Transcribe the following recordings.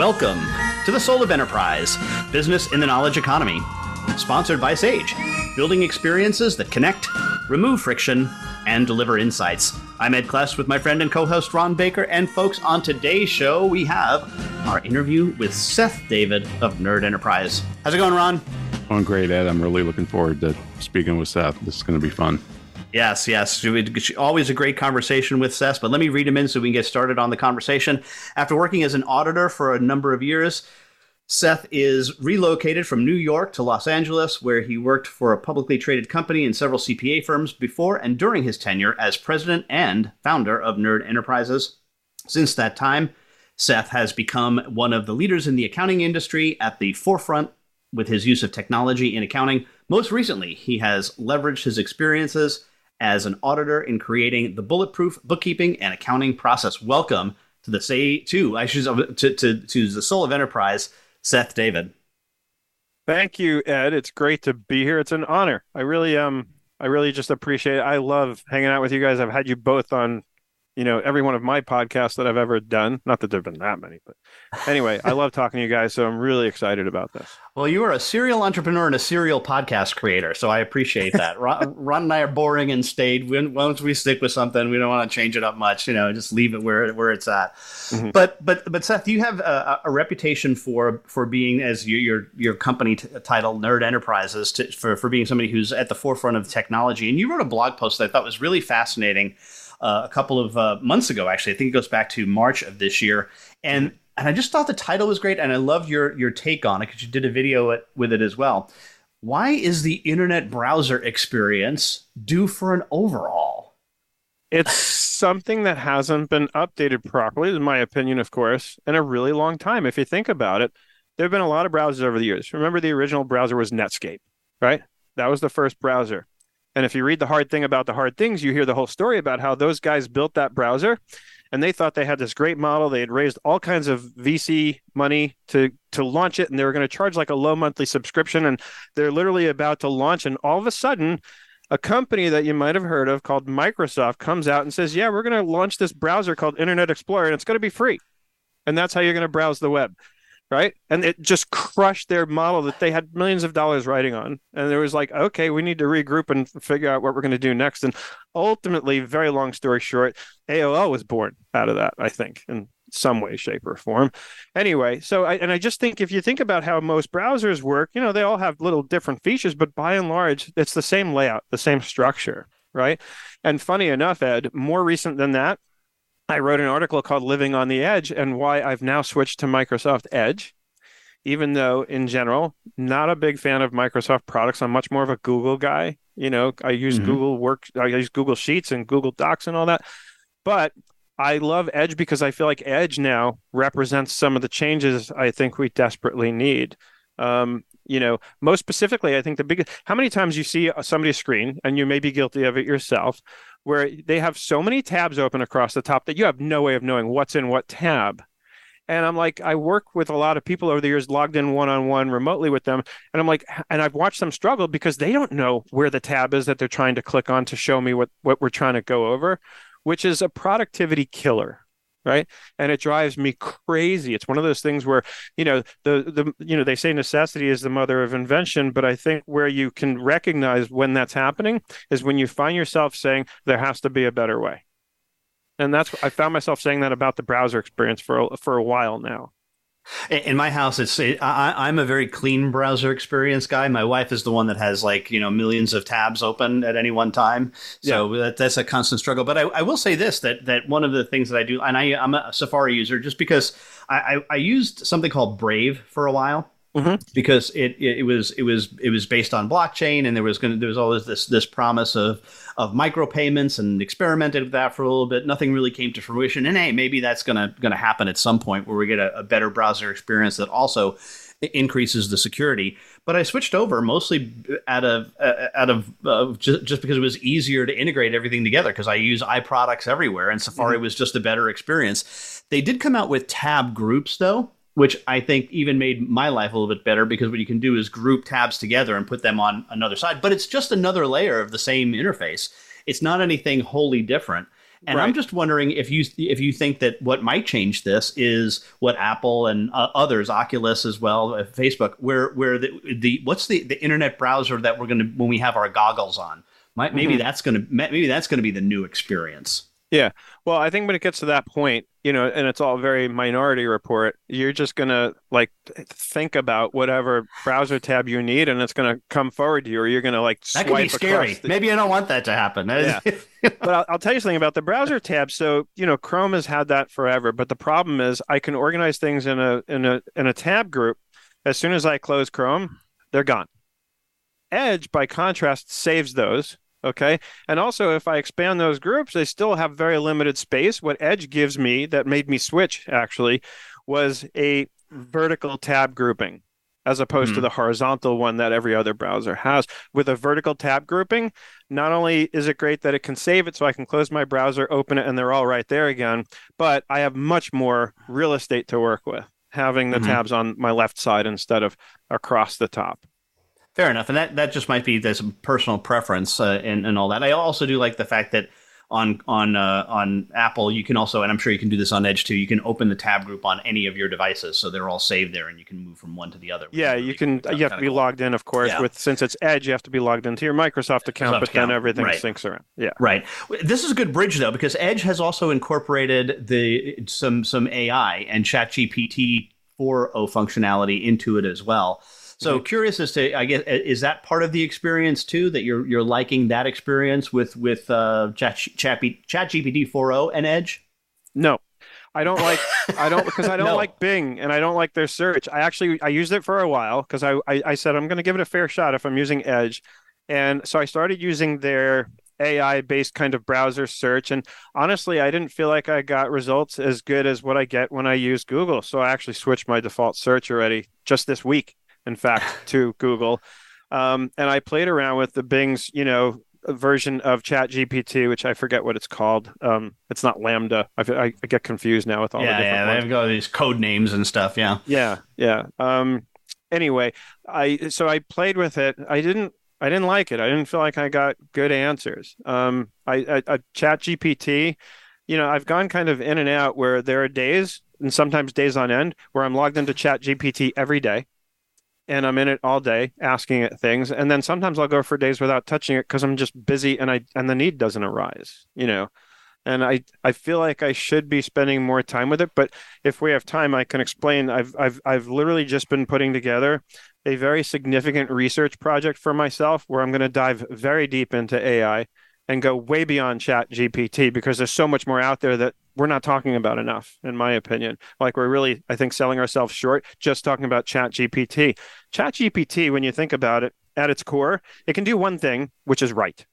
Welcome to the Soul of Enterprise Business in the Knowledge Economy, sponsored by Sage, building experiences that connect, remove friction, and deliver insights. I'm Ed Kless with my friend and co host Ron Baker, and folks, on today's show, we have our interview with Seth David of Nerd Enterprise. How's it going, Ron? Going great, Ed. I'm really looking forward to speaking with Seth. This is going to be fun. Yes, yes. Always a great conversation with Seth, but let me read him in so we can get started on the conversation. After working as an auditor for a number of years, Seth is relocated from New York to Los Angeles, where he worked for a publicly traded company and several CPA firms before and during his tenure as president and founder of Nerd Enterprises. Since that time, Seth has become one of the leaders in the accounting industry at the forefront with his use of technology in accounting. Most recently, he has leveraged his experiences as an auditor in creating the bulletproof bookkeeping and accounting process. Welcome to the say to I should to, to to the soul of enterprise, Seth David. Thank you, Ed. It's great to be here. It's an honor. I really um I really just appreciate it. I love hanging out with you guys. I've had you both on you know, every one of my podcasts that I've ever done. Not that there've been that many, but anyway, I love talking to you guys, so I'm really excited about this. Well, you are a serial entrepreneur and a serial podcast creator, so I appreciate that. Ron, Ron, and I are boring and staid. Once we stick with something, we don't want to change it up much. You know, just leave it where where it's at. Mm-hmm. But but but Seth, you have a, a, reputation for for being as your your, your company t- title, Nerd Enterprises, to, for for being somebody who's at the forefront of technology. And you wrote a blog post that I thought was really fascinating uh, a couple of uh, months ago. Actually, I think it goes back to March of this year, and and I just thought the title was great, and I love your your take on it because you did a video with it as well. Why is the internet browser experience due for an overhaul? It's something that hasn't been updated properly, in my opinion, of course, in a really long time. If you think about it, there have been a lot of browsers over the years. Remember, the original browser was Netscape, right? That was the first browser. And if you read the hard thing about the hard things, you hear the whole story about how those guys built that browser and they thought they had this great model. They had raised all kinds of VC money to to launch it and they were going to charge like a low monthly subscription and they're literally about to launch and all of a sudden a company that you might have heard of called Microsoft comes out and says, "Yeah, we're going to launch this browser called Internet Explorer and it's going to be free." And that's how you're going to browse the web right? And it just crushed their model that they had millions of dollars writing on. And there was like, okay, we need to regroup and figure out what we're going to do next. And ultimately, very long story short, AOL was born out of that, I think, in some way, shape, or form. Anyway, so I and I just think if you think about how most browsers work, you know, they all have little different features, but by and large, it's the same layout, the same structure, right? And funny enough, Ed, more recent than that, I wrote an article called Living on the Edge and why I've now switched to Microsoft Edge, even though in general, not a big fan of Microsoft products. I'm much more of a Google guy. You know, I use mm-hmm. Google Work, I use Google Sheets and Google Docs and all that. But I love Edge because I feel like Edge now represents some of the changes I think we desperately need. Um, you know, most specifically, I think the biggest, how many times you see somebody's screen, and you may be guilty of it yourself, where they have so many tabs open across the top that you have no way of knowing what's in what tab. And I'm like, I work with a lot of people over the years, logged in one on one remotely with them. And I'm like, and I've watched them struggle because they don't know where the tab is that they're trying to click on to show me what, what we're trying to go over, which is a productivity killer right? And it drives me crazy. It's one of those things where you know the the you know they say necessity is the mother of invention but i think where you can recognize when that's happening is when you find yourself saying there has to be a better way. And that's i found myself saying that about the browser experience for a, for a while now in my house, it's I, am a very clean browser experience guy. My wife is the one that has like you know millions of tabs open at any one time, so yeah. that, that's a constant struggle. But I, I, will say this that that one of the things that I do, and I, I'm a Safari user, just because I, I, I used something called Brave for a while, Mm-hmm. Because it, it, it was it was it was based on blockchain, and there was going there was always this this promise of of micropayments, and experimented with that for a little bit. Nothing really came to fruition, and hey, maybe that's gonna gonna happen at some point where we get a, a better browser experience that also increases the security. But I switched over mostly out of out of uh, just, just because it was easier to integrate everything together because I use iProducts everywhere, and Safari mm-hmm. was just a better experience. They did come out with tab groups though, which I think even made my life a little bit better because what you can do is group tabs together and put them on another side. But it's just another layer of the same interface. It's not anything wholly different. And right. I'm just wondering if you if you think that what might change this is what Apple and uh, others, Oculus as well, uh, Facebook, where where the, the what's the the internet browser that we're going to when we have our goggles on, might, maybe mm-hmm. that's going to maybe that's going to be the new experience. Yeah. Well, I think when it gets to that point, you know, and it's all very minority report, you're just going to like think about whatever browser tab you need and it's going to come forward to you or you're going to like That could be scary. The... Maybe I don't want that to happen. Yeah. but I'll, I'll, tell you something about the browser tab. So, you know, Chrome has had that forever, but the problem is I can organize things in a in a in a tab group. As soon as I close Chrome, they're gone. Edge by contrast saves those Okay. And also, if I expand those groups, they still have very limited space. What Edge gives me that made me switch actually was a vertical tab grouping as opposed mm-hmm. to the horizontal one that every other browser has. With a vertical tab grouping, not only is it great that it can save it so I can close my browser, open it, and they're all right there again, but I have much more real estate to work with having the mm-hmm. tabs on my left side instead of across the top. Fair enough, and that, that just might be there's some personal preference uh, and and all that. I also do like the fact that on on uh, on Apple you can also, and I'm sure you can do this on Edge too. You can open the tab group on any of your devices, so they're all saved there, and you can move from one to the other. Yeah, you can. You have to be cool. logged in, of course. Yeah. With since it's Edge, you have to be logged into your Microsoft account, Microsoft but account. then everything right. syncs around. Yeah, right. This is a good bridge though, because Edge has also incorporated the some some AI and ChatGPT 4.0 functionality into it as well. So mm-hmm. curious as to, I guess, is that part of the experience too that you're you're liking that experience with with uh, Chat Chat, Chat GPT 4.0 and Edge? No, I don't like I don't because I don't no. like Bing and I don't like their search. I actually I used it for a while because I, I, I said I'm going to give it a fair shot if I'm using Edge, and so I started using their AI based kind of browser search. And honestly, I didn't feel like I got results as good as what I get when I use Google. So I actually switched my default search already just this week in fact, to Google. Um, and I played around with the Bing's, you know, version of Chat GPT, which I forget what it's called. Um, it's not Lambda. I, I, get confused now with all yeah, the different yeah. They've got these code names and stuff. Yeah, yeah, yeah. Um, anyway, I so I played with it. I didn't. I didn't like it. I didn't feel like I got good answers. Um, I, I, I Chat GPT. You know, I've gone kind of in and out where there are days and sometimes days on end where I'm logged into Chat GPT every day and I'm in it all day asking it things. And then sometimes I'll go for days without touching it because I'm just busy and I and the need doesn't arise, you know. And I I feel like I should be spending more time with it. But if we have time, I can explain. I've I've I've literally just been putting together a very significant research project for myself where I'm going to dive very deep into AI and go way beyond chat gpt because there's so much more out there that we're not talking about enough in my opinion. Like we're really i think selling ourselves short just talking about chat gpt chat gpt when you think about it at its core it can do one thing which is write.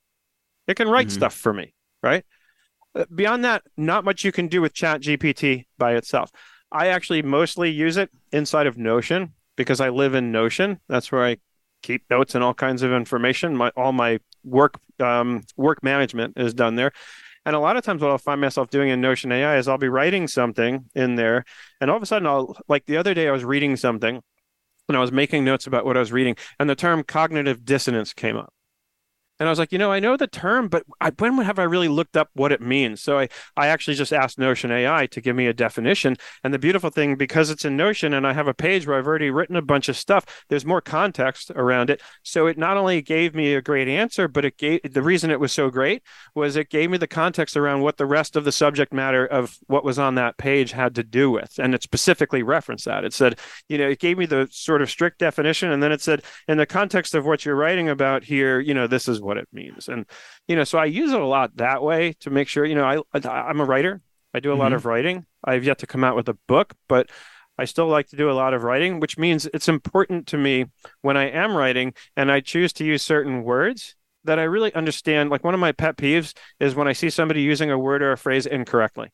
It can write mm-hmm. stuff for me right? Uh, beyond that not much you can do with chat gpt by itself. I actually mostly use it inside of notion because i live in notion. That's where i keep notes and all kinds of information. My all my work um, work management is done there. And a lot of times, what I'll find myself doing in Notion AI is I'll be writing something in there, and all of a sudden, I'll like the other day I was reading something, and I was making notes about what I was reading, and the term cognitive dissonance came up. And I was like, you know, I know the term, but I, when have I really looked up what it means? So I, I actually just asked Notion AI to give me a definition. And the beautiful thing, because it's in Notion and I have a page where I've already written a bunch of stuff, there's more context around it. So it not only gave me a great answer, but it gave the reason it was so great was it gave me the context around what the rest of the subject matter of what was on that page had to do with. And it specifically referenced that. It said, you know, it gave me the sort of strict definition. And then it said, in the context of what you're writing about here, you know, this is what it means. And, you know, so I use it a lot that way to make sure, you know, I, I'm a writer. I do a mm-hmm. lot of writing. I've yet to come out with a book, but I still like to do a lot of writing, which means it's important to me when I am writing and I choose to use certain words that I really understand. Like one of my pet peeves is when I see somebody using a word or a phrase incorrectly.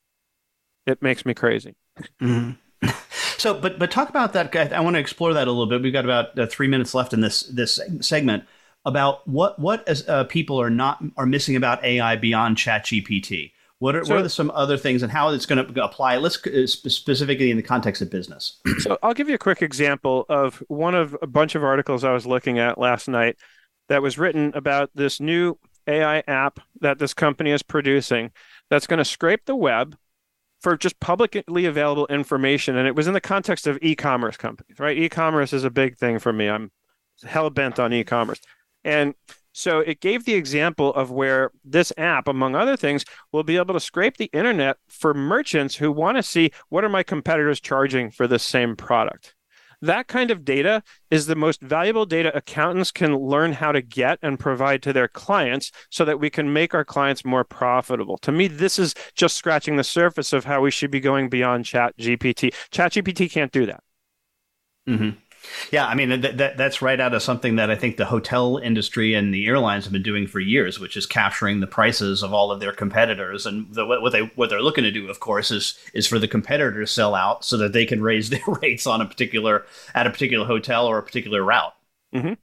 It makes me crazy. Mm-hmm. So, but but talk about that. I want to explore that a little bit. We've got about uh, three minutes left in this this segment about what what as uh, people are not are missing about AI beyond ChatGPT. What are, so, what are some other things and how it's going to apply? Let's uh, specifically in the context of business. so I'll give you a quick example of one of a bunch of articles I was looking at last night that was written about this new AI app that this company is producing that's going to scrape the web for just publicly available information. And it was in the context of e commerce companies, right? E commerce is a big thing for me. I'm hell bent on e commerce. And so it gave the example of where this app, among other things, will be able to scrape the internet for merchants who want to see what are my competitors charging for this same product. That kind of data is the most valuable data accountants can learn how to get and provide to their clients so that we can make our clients more profitable. To me, this is just scratching the surface of how we should be going beyond Chat GPT. Chat GPT can't do that. Mm-hmm. Yeah, I mean that, that, that's right out of something that I think the hotel industry and the airlines have been doing for years, which is capturing the prices of all of their competitors. And the, what they what they're looking to do, of course, is is for the competitor to sell out so that they can raise their rates on a particular at a particular hotel or a particular route. Mm-hmm.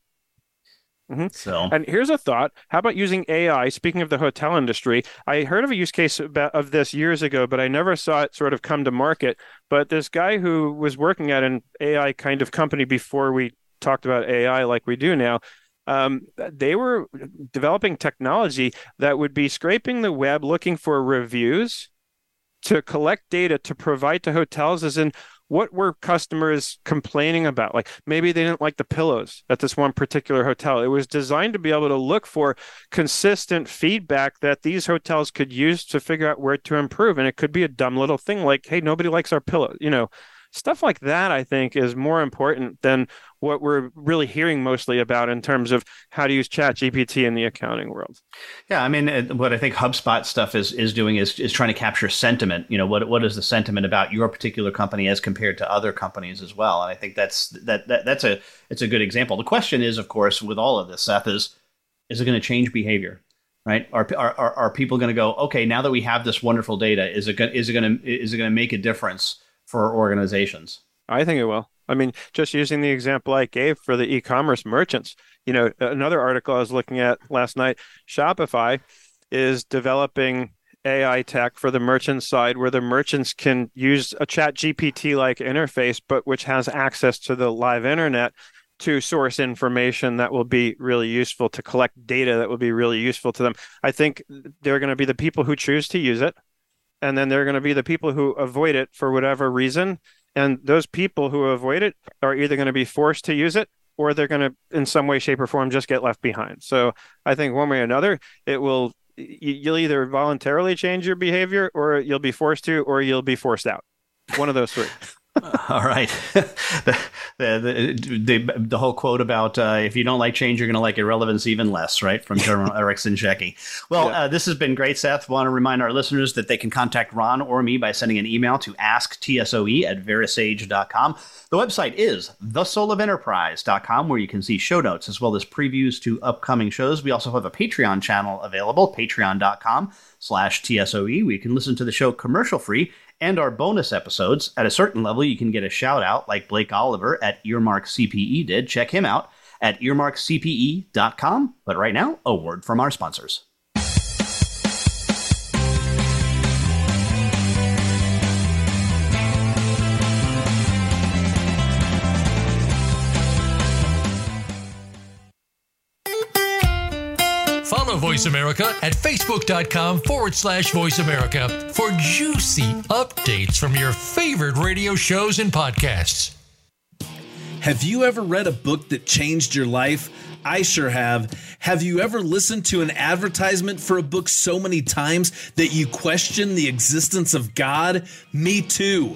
Mm-hmm. So, and here's a thought: How about using AI? Speaking of the hotel industry, I heard of a use case of this years ago, but I never saw it sort of come to market. But this guy who was working at an AI kind of company before we talked about AI like we do now, um, they were developing technology that would be scraping the web looking for reviews to collect data to provide to hotels as in what were customers complaining about? Like maybe they didn't like the pillows at this one particular hotel. It was designed to be able to look for consistent feedback that these hotels could use to figure out where to improve. And it could be a dumb little thing like, hey, nobody likes our pillow. You know, stuff like that i think is more important than what we're really hearing mostly about in terms of how to use chat gpt in the accounting world. Yeah i mean what i think hubspot stuff is is doing is is trying to capture sentiment. You know what what is the sentiment about your particular company as compared to other companies as well? And i think that's that, that that's a it's a good example. The question is of course with all of this seth is is it going to change behavior right? Are, are, are people going to go, okay, now that we have this wonderful data, is it, is it going to, is it going to make a difference for organizations. I think it will. I mean, just using the example I gave for the e-commerce merchants, you know, another article I was looking at last night, Shopify is developing AI tech for the merchant side where the merchants can use a chat GPT like interface, but which has access to the live internet to source information that will be really useful to collect data that will be really useful to them. I think they're going to be the people who choose to use it and then they're going to be the people who avoid it for whatever reason. And those people who avoid it are either going to be forced to use it or they're going to in some way shape or form just get left behind. So i think one way or another it will you'll either voluntarily change your behavior or you'll be forced to or you'll be forced out. One of those three All right. the, the, the, the, whole quote about uh, if you don't like change, you're going to like irrelevance even less, right? From General Eric Shinseki. Well, yeah. uh, this has been great, Seth. Want to remind our listeners that they can contact Ron or me by sending an email to asktsoe at verasage.com. The website is thesoulofenterprise.com, where you can see show notes as well as previews to upcoming shows. We also have a Patreon channel available, patreon.com slash TSOE, where you can listen to the show commercial free and our bonus episodes. At a certain level, you can get a shout out like Blake Oliver at Earmark CPE did. Check him out at earmarkcpe.com. But right now, a word from our sponsors. Follow Voice America at facebook.com forward slash voice America for juicy updates from your favorite radio shows and podcasts. Have you ever read a book that changed your life? I sure have. Have you ever listened to an advertisement for a book so many times that you question the existence of God? Me too.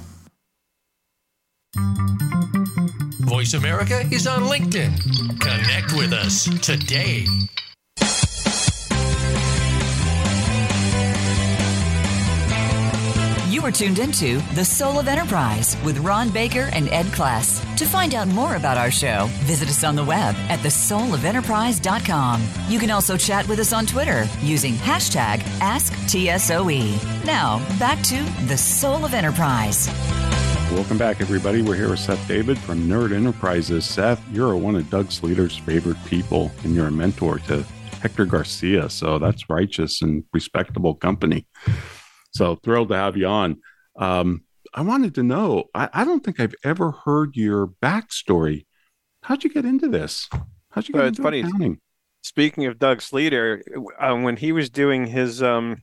Voice America is on LinkedIn. Connect with us today. You are tuned into The Soul of Enterprise with Ron Baker and Ed Kless. To find out more about our show, visit us on the web at thesoulofenterprise.com. You can also chat with us on Twitter using hashtag AskTSOE. Now, back to The Soul of Enterprise. Welcome back, everybody. We're here with Seth David from Nerd Enterprises. Seth, you're one of Doug Sleeter's favorite people, and you're a mentor to Hector Garcia. So that's righteous and respectable company. So thrilled to have you on. Um, I wanted to know, I, I, don't think I've ever heard your backstory. How'd you get into this? How'd you get well, into it's funny. accounting? Speaking of Doug Sleeter, uh, when he was doing his, um,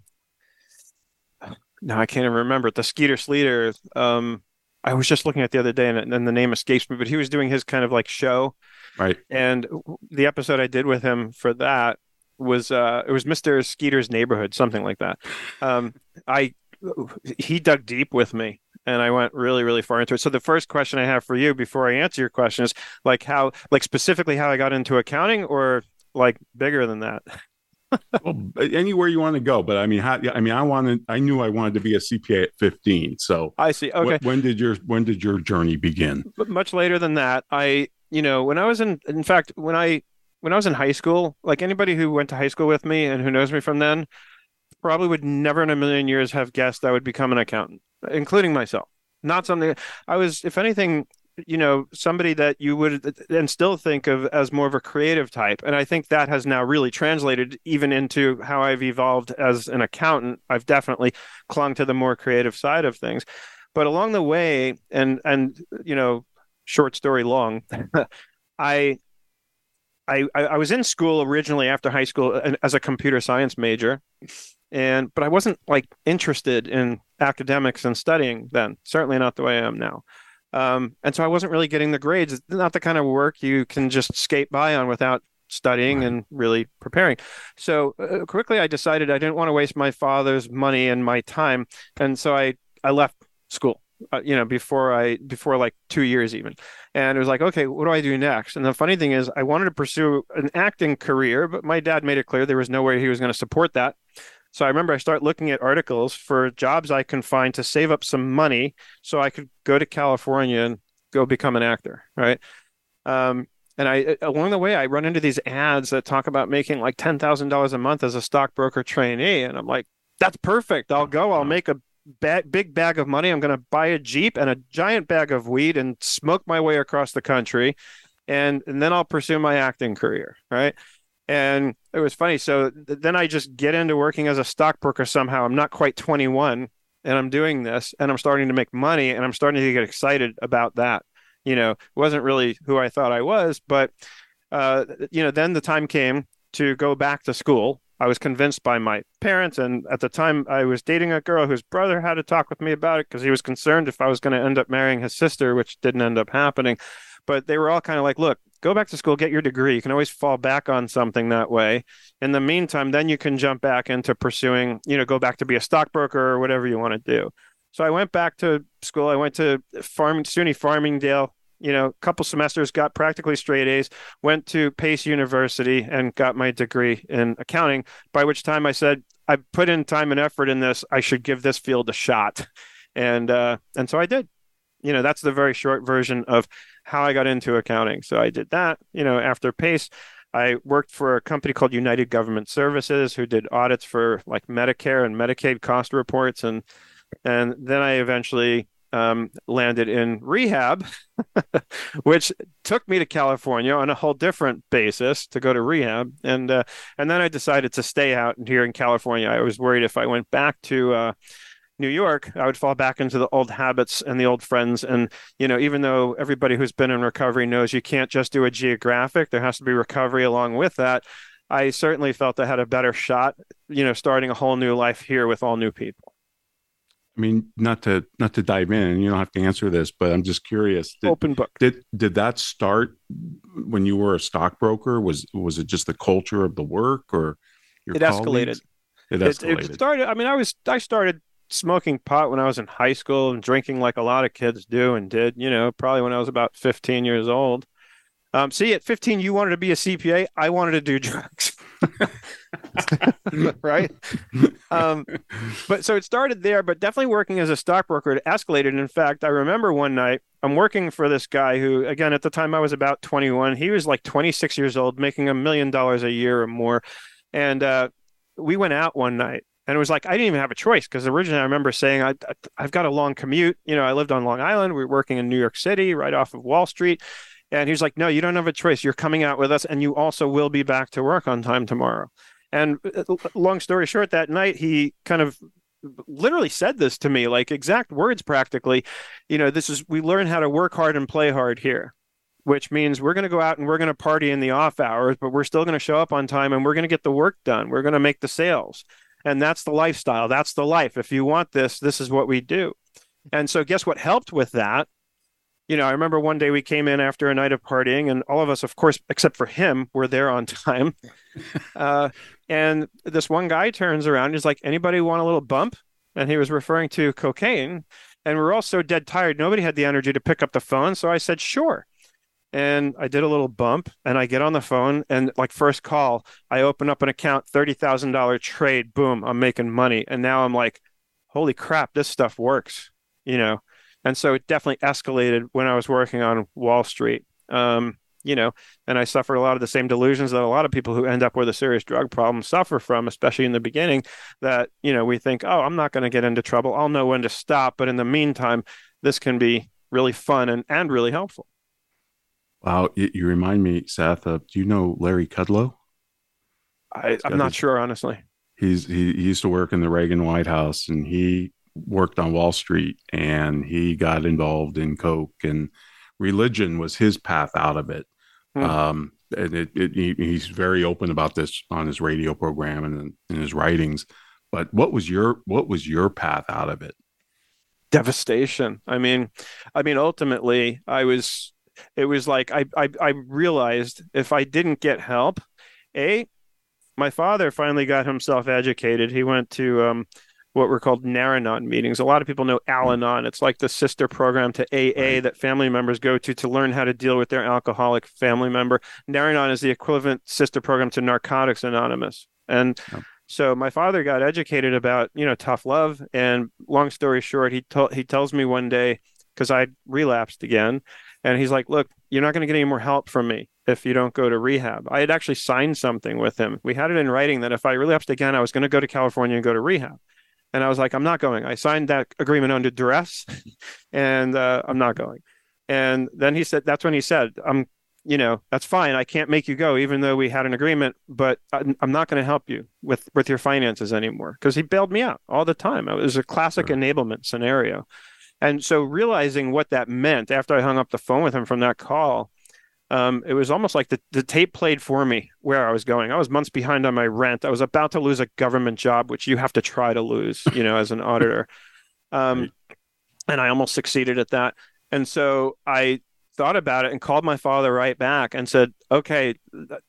now I can't even remember it, the Skeeter Sleeter, um, I was just looking at the other day and, and the name escapes me, but he was doing his kind of like show. Right. And the episode I did with him for that was uh it was Mr. Skeeter's neighborhood, something like that. Um I he dug deep with me and I went really, really far into it. So the first question I have for you before I answer your question is like how like specifically how I got into accounting or like bigger than that? Well, anywhere you want to go, but I mean, how, I mean, I wanted, I knew I wanted to be a CPA at 15. So I see. Okay. Wh- when did your, when did your journey begin? But much later than that. I, you know, when I was in, in fact, when I, when I was in high school, like anybody who went to high school with me and who knows me from then, probably would never in a million years have guessed I would become an accountant, including myself. Not something I was, if anything, you know, somebody that you would and still think of as more of a creative type. And I think that has now really translated even into how I've evolved as an accountant. I've definitely clung to the more creative side of things. But along the way, and and you know, short story long, I I, I was in school originally after high school uh, as a computer science major, and but I wasn't like interested in academics and studying then. Certainly not the way I am now. Um, and so I wasn't really getting the grades. It's not the kind of work you can just skate by on without studying and really preparing. So uh, quickly, I decided I didn't want to waste my father's money and my time, and so I I left school uh, you know, before I before like two years even, and it was like, okay, what do I do next? And the funny thing is, I wanted to pursue an acting career, but my dad made it clear there was no way he was going to support that. So I remember I start looking at articles for jobs I can find to save up some money so I could go to California and go become an actor, right? Um, and I along the way I run into these ads that talk about making like ten thousand dollars a month as a stockbroker trainee, and I'm like, that's perfect. I'll go. I'll make a bag, big bag of money. I'm going to buy a Jeep and a giant bag of weed and smoke my way across the country. And, and then I'll pursue my acting career. Right. And it was funny. So th- then I just get into working as a stockbroker somehow. I'm not quite 21 and I'm doing this and I'm starting to make money and I'm starting to get excited about that. You know, wasn't really who I thought I was, but, uh, you know, then the time came to go back to school I was convinced by my parents, and at the time, I was dating a girl whose brother had to talk with me about it because he was concerned if I was going to end up marrying his sister, which didn't end up happening. But they were all kind of like, "Look, go back to school, get your degree. You can always fall back on something that way. In the meantime, then you can jump back into pursuing, you know, go back to be a stockbroker or whatever you want to do." So I went back to school. I went to farming SUNY Farmingdale you know, a couple semesters, got practically straight A's, went to Pace University and got my degree in accounting. By which time I said, I put in time and effort in this. I should give this field a shot. And uh, and so I did. You know, that's the very short version of how I got into accounting. So I did that. You know, after Pace, I worked for a company called United Government Services, who did audits for like Medicare and Medicaid cost reports, and and then I eventually um, landed in rehab, which took me to California on a whole different basis to go to rehab, and uh, and then I decided to stay out here in California. I was worried if I went back to uh, New York, I would fall back into the old habits and the old friends. And, you know, even though everybody who's been in recovery knows you can't just do a geographic, there has to be recovery along with that. I certainly felt I had a better shot, you know, starting a whole new life here with all new people. I mean, not to not to dive in, and you don't have to answer this, but I'm just curious. Did, Open book. Did did that start when you were a stockbroker? Was was it just the culture of the work, or it escalated? It escalated. It, it started. I mean, I was I started smoking pot when I was in high school and drinking like a lot of kids do and did. You know, probably when I was about 15 years old. Um, see, at 15, you wanted to be a CPA. I wanted to do drugs. right. Um, but so it started there, but definitely working as a stockbroker, it escalated. In fact, I remember one night I'm working for this guy who, again, at the time I was about 21. He was like 26 years old, making a million dollars a year or more. And uh, we went out one night and it was like I didn't even have a choice because originally I remember saying I, I've got a long commute. You know, I lived on Long Island. We were working in New York City, right off of Wall Street, and he's like, "No, you don't have a choice. You're coming out with us, and you also will be back to work on time tomorrow." And uh, long story short, that night he kind of literally said this to me, like exact words practically. You know, this is we learn how to work hard and play hard here which means we're going to go out and we're going to party in the off hours, but we're still going to show up on time and we're going to get the work done. We're going to make the sales. And that's the lifestyle. That's the life. If you want this, this is what we do. And so, guess what helped with that? you know, I remember one day we came in after a night of partying, and all of us, of course, except for him, were there on time. Uh, and this one guy turns around, he's like, "Anybody want a little bump?" And he was referring to cocaine. And we are all so dead tired, nobody had the energy to pick up the phone. So I said, "Sure." And I did a little bump, and I get on the phone, and like first call, I open up an account, thirty thousand dollar trade, boom, I'm making money, and now I'm like, "Holy crap, this stuff works!" You know and so it definitely escalated when I was working on Wall Street. Um, you know, and I suffered a lot of the same delusions that a lot of people who end up with a serious drug problem suffer from, especially in the beginning. That you know, we think, oh, I'm not going to get into trouble. I'll know when to stop. But in the meantime, this can be really fun and and really helpful. Wow, you, you remind me, Seth. Of, do you know Larry Kudlow? I, am not his, sure, honestly. He's he, he used to work in the Reagan White House, and he worked on Wall Street and he got involved in coke and religion was his path out of it. Hmm. Um, and it, it, he, he's very open about this on his radio program and in his writings. But what was your what was your path out of it? Devastation. I mean, I mean, ultimately, I was. It was like I I, I realized if I didn't get help, a my father finally got himself educated. He went to um, what were called Naranon meetings. A lot of people know Al Anon. It's like the sister program to AA right. that family members go to to learn how to deal with their alcoholic family member. Naranon is the equivalent sister program to Narcotics Anonymous. And so my father got educated about, you know, tough love. And long story short, he told he tells me one day, because I relapsed again, and he's like, Look, you're not going to get any more help from me if you don't go to rehab. I had actually signed something with him. We had it in writing that if I relapsed again, I was going to go to California and go to rehab. And I was like, I'm not going. I signed that agreement under duress and uh, I'm not going. And then he said, that's when he said, I'm, you know, that's fine. I can't make you go, even though we had an agreement, but I'm not going to help you with, with your finances anymore. Cause he bailed me out all the time. It was a classic sure. enablement scenario. And so realizing what that meant after I hung up the phone with him from that call, um, it was almost like the, the tape played for me where I was going. I was months behind on my rent. I was about to lose a government job, which you have to try to lose, you know, as an auditor. Um, and I almost succeeded at that. And so I thought about it and called my father right back and said, okay,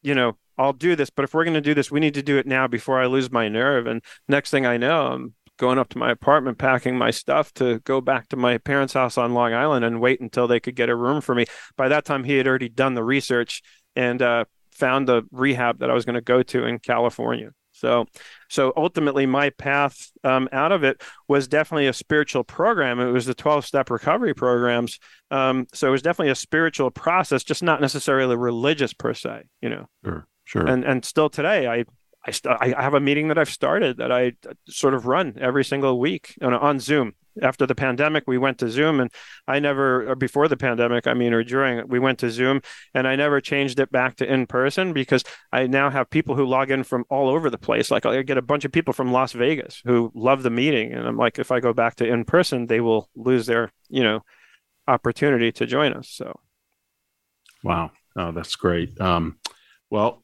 you know, I'll do this, but if we're going to do this, we need to do it now before I lose my nerve. And next thing I know, I'm going up to my apartment, packing my stuff to go back to my parents' house on Long Island and wait until they could get a room for me. By that time, he had already done the research and uh, found the rehab that I was going to go to in California. So, so ultimately, my path um, out of it was definitely a spiritual program. It was the twelve-step recovery programs. Um, so it was definitely a spiritual process, just not necessarily religious per se. You know. Sure. Sure. And and still today, I I, st- I have a meeting that I've started that I uh, sort of run every single week on, on Zoom. after the pandemic, we went to Zoom, and I never, or before the pandemic, I mean, or during, we went to Zoom, and I never changed it back to in person because I now have people who log in from all over the place. Like I get a bunch of people from Las Vegas who love the meeting, and I'm like, if I go back to in person, they will lose their, you know, opportunity to join us. So, wow, oh, that's great. Um, well,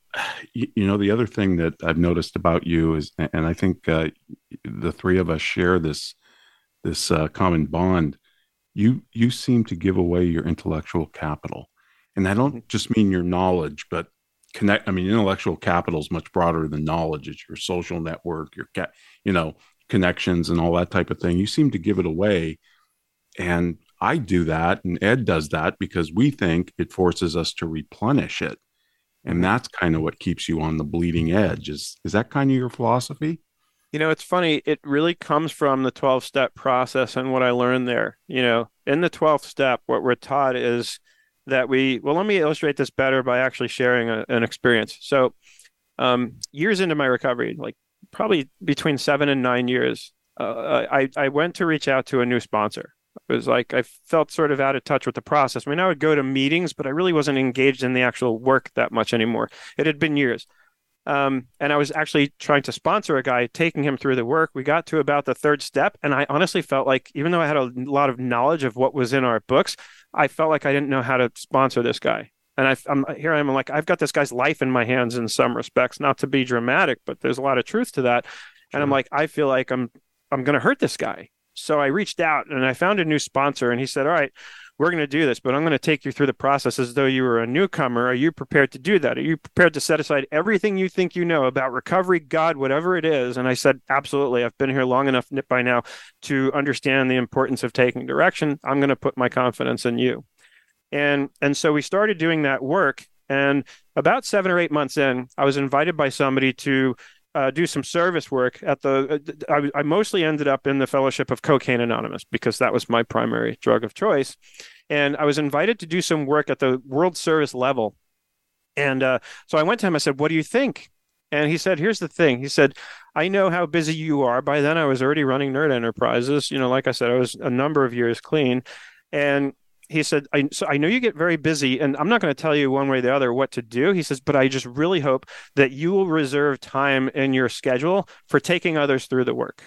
you, you, know, the other thing that I've noticed about you is, and I think uh, the three of us share this this uh, common bond. You you seem to give away your intellectual capital, and I don't mm-hmm. just mean your knowledge, but connect. I mean, intellectual capital is much broader than knowledge. It's your social network, your cat, you know, connections, and all that type of thing. You seem to give it away, and I do that, and Ed does that because we think it forces us to replenish it and that's kind of what keeps you on the bleeding edge. Is is that kind of your philosophy? You know it's funny it really comes from the 12 step process and what i learned there. You know in the 12th step what we're taught is that we well let me illustrate this better by actually sharing a, an experience. So um, years into my recovery like probably between seven and nine years uh, I, I went to reach out to a new sponsor it was like I felt sort of out of touch with the process. I mean, I would go to meetings, but I really wasn't engaged in the actual work that much anymore. It had been years. Um, and I was actually trying to sponsor a guy, taking him through the work. We got to about the third step, and I honestly felt like, even though I had a lot of knowledge of what was in our books, I felt like I didn't know how to sponsor this guy. And I, am here. I am like, I've got this guy's life in my hands in some respects. Not to be dramatic, but there's a lot of truth to that. Sure. And I'm like, I feel like I'm, I'm going to hurt this guy. So I reached out and I found a new sponsor, and he said, All right, we're going to do this, but I'm going to take you through the process as though you were a newcomer. Are you prepared to do that? Are you prepared to set aside everything you think you know about recovery, God, whatever it is? And I said, Absolutely. I've been here long enough by now to understand the importance of taking direction. I'm going to put my confidence in you. And and so we started doing that work. And about seven or eight months in, I was invited by somebody to uh, do some service work at the. Uh, I, I, mostly ended up in the Fellowship of Cocaine Anonymous because that was my primary drug of choice, and I was invited to do some work at the World Service level, and uh, so I went to him. I said, "What do you think?" And he said, "Here's the thing." He said, "I know how busy you are. By then, I was already running Nerd Enterprises. You know, like I said, I was a number of years clean." And he said, I, so I know you get very busy, and I'm not going to tell you one way or the other what to do. He says, but I just really hope that you will reserve time in your schedule for taking others through the work.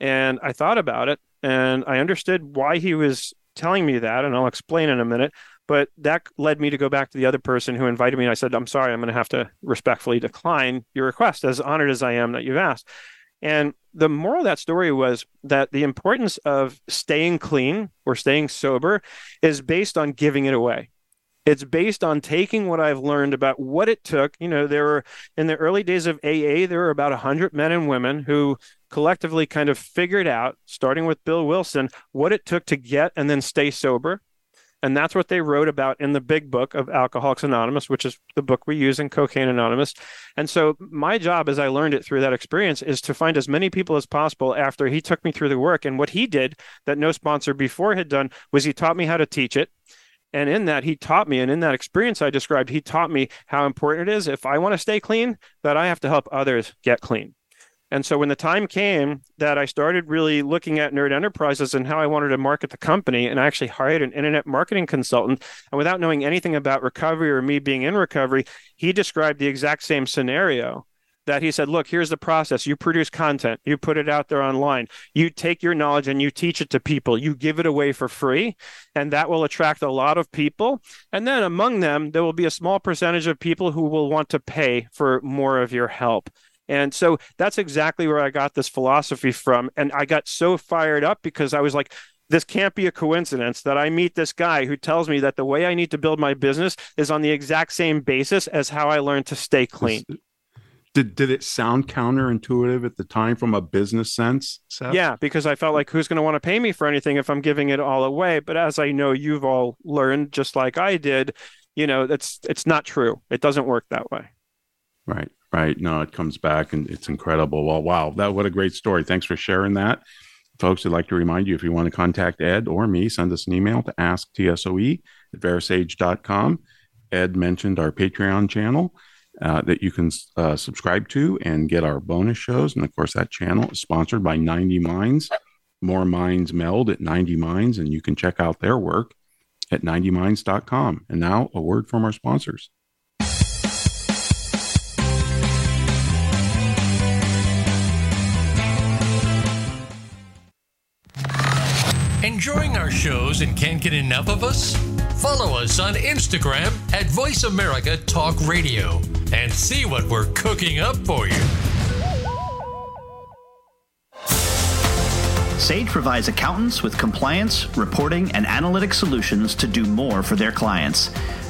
And I thought about it, and I understood why he was telling me that, and I'll explain in a minute. But that led me to go back to the other person who invited me. And I said, I'm sorry, I'm going to have to respectfully decline your request, as honored as I am that you've asked. And the moral of that story was that the importance of staying clean or staying sober is based on giving it away. It's based on taking what I've learned about what it took. You know, there were in the early days of AA, there were about 100 men and women who collectively kind of figured out, starting with Bill Wilson, what it took to get and then stay sober and that's what they wrote about in the big book of Alcoholics Anonymous, which is the book we use in Cocaine Anonymous. And so my job, as I learned it through that experience, is to find as many people as possible after he took me through the work. And what he did that no sponsor before had done was he taught me how to teach it. And in that, he taught me, and in that experience I described, he taught me how important it is if I want to stay clean, that I have to help others get clean. And so when the time came that I started really looking at Nerd Enterprises and how I wanted to market the company, and I actually hired an internet marketing consultant, and without knowing anything about recovery or me being in recovery, he described the exact same scenario that he said, look, here's the process. You produce content, you put it out there online, you take your knowledge and you teach it to people, you give it away for free, and that will attract a lot of people. And then among them, there will be a small percentage of people who will want to pay for more of your help. And so that's exactly where I got this philosophy from. And I got so fired up because I was like, this can't be a coincidence that I meet this guy who tells me that the way I need to build my business is on the exact same basis as how I learned to stay clean. Did, did it sound counterintuitive at the time from a business sense? Seth? Yeah, because I felt like who's going to want to pay me for anything if I'm giving it all away? But as I know you've all learned, just like I did, you know, that's it's not true. It doesn't work that way. Right right? No, it comes back and it's incredible. Well, wow, that what a great story. Thanks for sharing that. Folks, I'd like to remind you if you want to contact Ed or me, send us an email to asktsoe at verasage.com. Ed mentioned our Patreon channel uh, that you can uh, subscribe to and get our bonus shows. And of course, that channel is sponsored by 90 Minds. More Minds Meld at 90 Minds, and you can check out their work at 90minds.com. And now, a word from our sponsors. Enjoying our shows and can't get enough of us? Follow us on Instagram at Voice America Talk Radio and see what we're cooking up for you. Sage provides accountants with compliance, reporting, and analytic solutions to do more for their clients.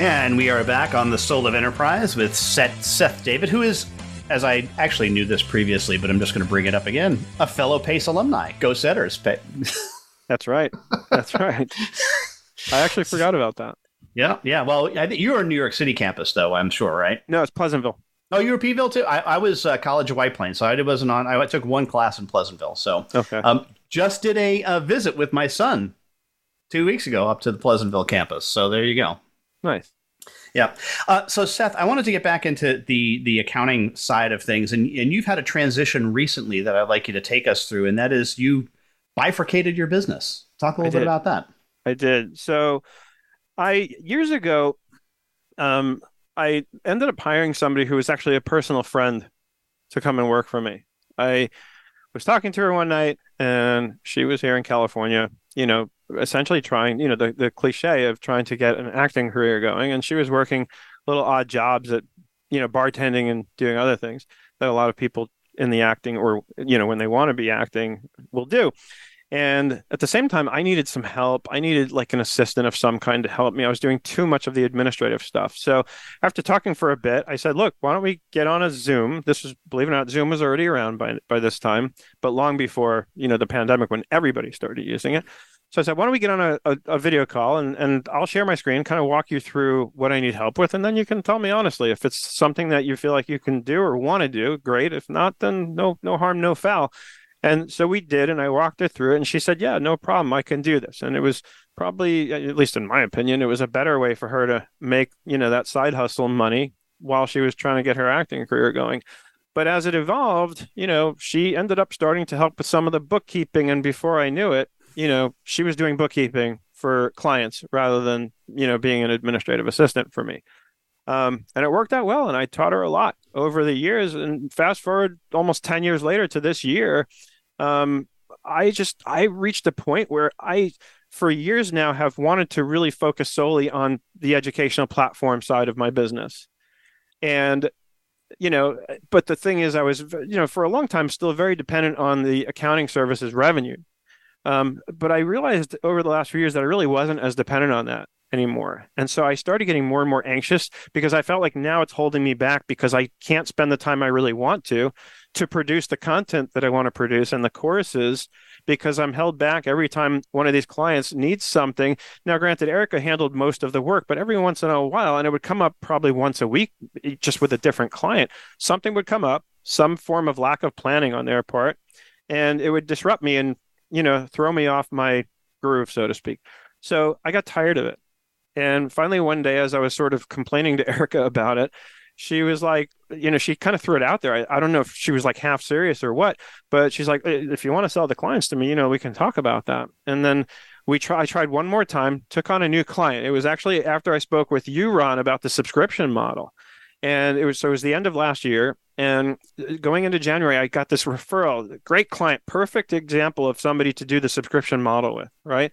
And we are back on the Soul of Enterprise with Seth, Seth David, who is, as I actually knew this previously, but I'm just going to bring it up again, a fellow PACE alumni. Go Setters. That's right. That's right. I actually forgot about that. Yeah, yeah. Well, I think you're a New York City campus, though. I'm sure, right? No, it's Pleasantville. Oh, you were Pville too. I, I was uh, College of White Plains, so I wasn't on. I took one class in Pleasantville, so Okay. um, just did a, a visit with my son two weeks ago up to the Pleasantville campus. So there you go. Nice. Yeah. Uh, so Seth, I wanted to get back into the the accounting side of things, and and you've had a transition recently that I'd like you to take us through, and that is you bifurcated your business. Talk a little bit about that. I did. So I years ago, um, I ended up hiring somebody who was actually a personal friend to come and work for me. I was talking to her one night and she was here in California, you know, essentially trying, you know, the, the cliche of trying to get an acting career going. And she was working little odd jobs at, you know, bartending and doing other things that a lot of people in the acting or, you know, when they want to be acting will do. And at the same time, I needed some help. I needed like an assistant of some kind to help me. I was doing too much of the administrative stuff. So after talking for a bit, I said, look, why don't we get on a Zoom? This was, believe it or not, Zoom was already around by, by this time, but long before, you know, the pandemic when everybody started using it. So I said, why don't we get on a, a, a video call and, and I'll share my screen, kind of walk you through what I need help with. And then you can tell me honestly, if it's something that you feel like you can do or want to do, great. If not, then no, no harm, no foul. And so we did, and I walked her through it, and she said, "Yeah, no problem, I can do this." And it was probably, at least in my opinion, it was a better way for her to make you know that side hustle money while she was trying to get her acting career going. But as it evolved, you know, she ended up starting to help with some of the bookkeeping, and before I knew it, you know, she was doing bookkeeping for clients rather than you know being an administrative assistant for me. Um, and it worked out well, and I taught her a lot over the years. And fast forward almost ten years later to this year, um, I just I reached a point where I, for years now, have wanted to really focus solely on the educational platform side of my business, and you know, but the thing is, I was you know for a long time still very dependent on the accounting services revenue. Um, but I realized over the last few years that I really wasn't as dependent on that. anymore. And so I started getting more and more anxious because I felt like now it's holding me back because I can't spend the time I really want to to produce the content that I want to produce and the courses because I'm held back every time one of these clients needs something. Now, granted, Erica handled most of the work, but every once in a while, and it would come up probably once a week, just with a different client, something would come up, some form of lack of planning on their part, and it would disrupt me and, you know, throw me off my groove, so to speak. So I got tired of it. And finally, one day, as I was sort of complaining to Erica about it, she was like, you know, she kind of threw it out there. I, I don't know if she was like half serious or what, but she's like, if you want to sell the clients to me, you know, we can talk about that. And then we try, I tried one more time, took on a new client. It was actually after I spoke with you, Ron, about the subscription model. And it was so it was the end of last year. And uh, going into January, I got this referral. Great client, perfect example of somebody to do the subscription model with, right?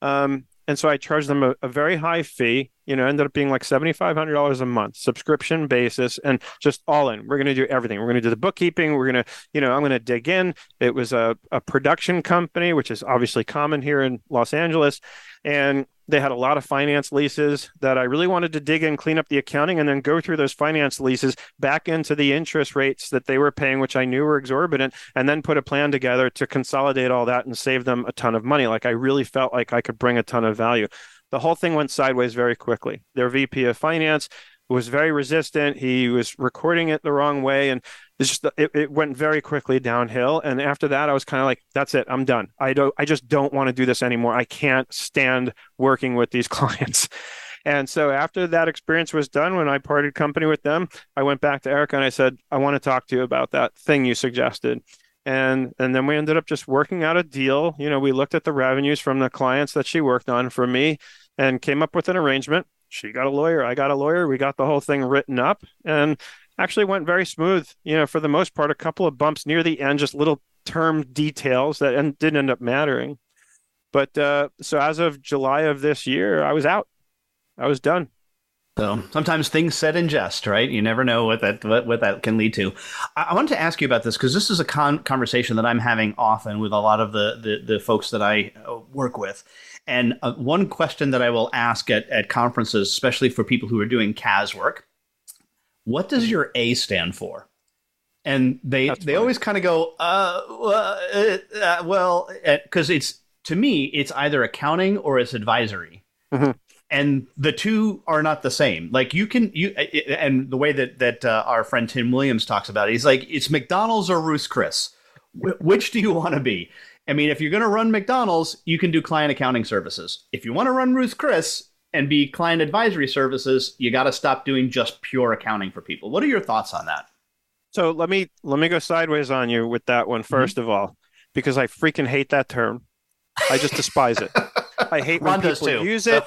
Um, and so I charged them a, a very high fee. You know, ended up being like seventy five hundred dollars a month, subscription basis, and just all in. We're going to do everything. We're going to do the bookkeeping. We're going to, you know, I'm going to dig in. It was a, a production company, which is obviously common here in Los Angeles, and they had a lot of finance leases that I really wanted to dig in, clean up the accounting, and then go through those finance leases back into the interest rates that they were paying, which I knew were exorbitant, and then put a plan together to consolidate all that and save them a ton of money. Like I really felt like I could bring a ton of value. The whole thing went sideways very quickly. Their VP of finance was very resistant. He was recording it the wrong way, and just it, it went very quickly downhill. And after that, I was kind of like, "That's it. I'm done. I don't. I just don't want to do this anymore. I can't stand working with these clients." And so after that experience was done, when I parted company with them, I went back to Erica and I said, "I want to talk to you about that thing you suggested." and and then we ended up just working out a deal you know we looked at the revenues from the clients that she worked on for me and came up with an arrangement she got a lawyer, I got a lawyer. We got the whole thing written up and actually went very smooth. You know, for the most part, a couple of bumps near the end, just little term details that didn't end up mattering. But uh, so as of July of this year, I was out. I was done. So sometimes things said in jest, right? You never know what that what, what that can lead to. I, I wanted to ask you about this because this is a con- conversation that I'm having often with a lot of the the, the folks that I uh, work with, and uh, one question that I will ask at, at conferences, especially for people who are doing CAS work, what does your A stand for? And they That's they funny. always kind of go, uh, uh, uh well, because uh, it's to me, it's either accounting or it's advisory. Mm-hmm. And the two are not the same. Like you can you and the way that that uh, our friend Tim Williams talks about it, he's like it's McDonald's or Ruth's Chris. Wh- which do you want to be? I mean, if you're going to run McDonald's, you can do client accounting services. If you want to run Ruth's Chris and be client advisory services, you got to stop doing just pure accounting for people. What are your thoughts on that? So let me let me go sideways on you with that one first mm-hmm. of all, because I freaking hate that term. I just despise it. I hate when people too, use it.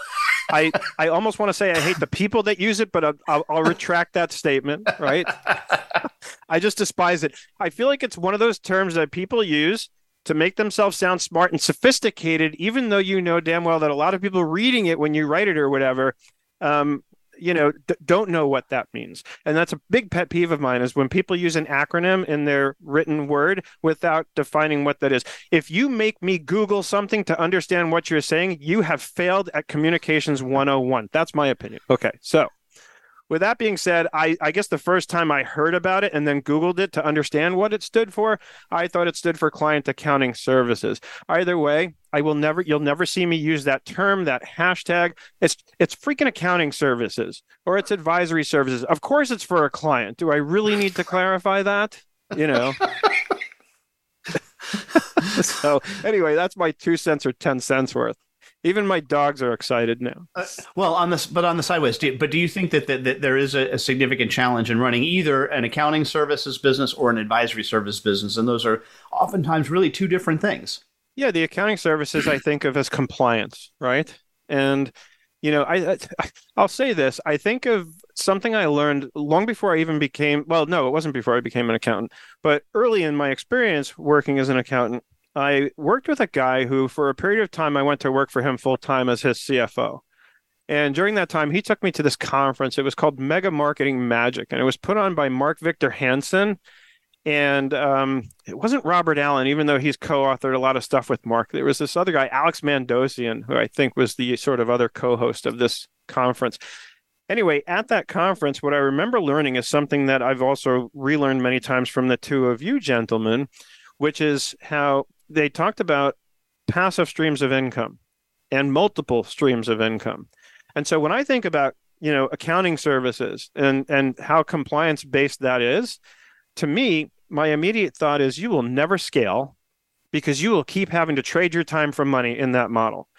I, I almost want to say I hate the people that use it, but I'll, I'll, I'll retract that statement. Right? I just despise it. I feel like it's one of those terms that people use to make themselves sound smart and sophisticated, even though you know damn well that a lot of people reading it when you write it or whatever, um, you know, d- don't know what that means. And that's a big pet peeve of mine is when people use an acronym in their written word without defining what that is. If you make me Google something to understand what you're saying, you have failed at communications 101. That's my opinion. Okay. So with that being said, I, I guess the first time I heard about it and then Googled it to understand what it stood for, I thought it stood for client accounting services. Either way, I will never you'll never see me use that term, that hashtag. It's it's freaking accounting services or it's advisory services. Of course it's for a client. Do I really need to clarify that? You know. so anyway, that's my two cents or ten cents worth. Even my dogs are excited now. Uh, well, on this, but on the sideways. Do you, but do you think that, that, that there is a, a, significant challenge in running either an accounting services business or an advisory service business, and those are oftentimes really two different things? Yeah, the accounting services I think of as compliance, right? And you know, I, I I'll say this. I think of something I learned long before I even became. Well, no, it wasn't before I became an accountant, but early in my experience working as an accountant I worked with a guy who, for a period of time, I went to work for him full time as his CFO. And during that time, he took me to this conference. It was called Mega Marketing Magic, and it was put on by Mark Victor Hansen. And um, it wasn't Robert Allen, even though he's co-authored a lot of stuff with Mark. There was this other guy, Alex Mandossian, who I think was the sort of other co-host of this conference. Anyway, at that conference, what I remember learning is something that I've also relearned many times from the two of you gentlemen, which is how they talked about passive streams of income and multiple streams of income. And so when I think about, you know, accounting services and and how compliance based that is, to me, my immediate thought is you will never scale because you will keep having to trade your time for money in that model.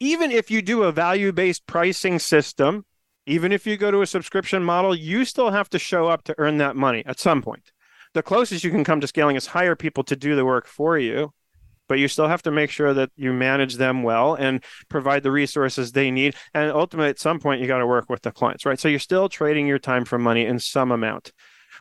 Even if you do a value based pricing system, even if you go to a subscription model, you still have to show up to earn that money at some point. The closest you can come to scaling is hire people to do the work for you, but you still have to make sure that you manage them well and provide the resources they need. And ultimately, at some point, you got to work with the clients, right? So you're still trading your time for money in some amount.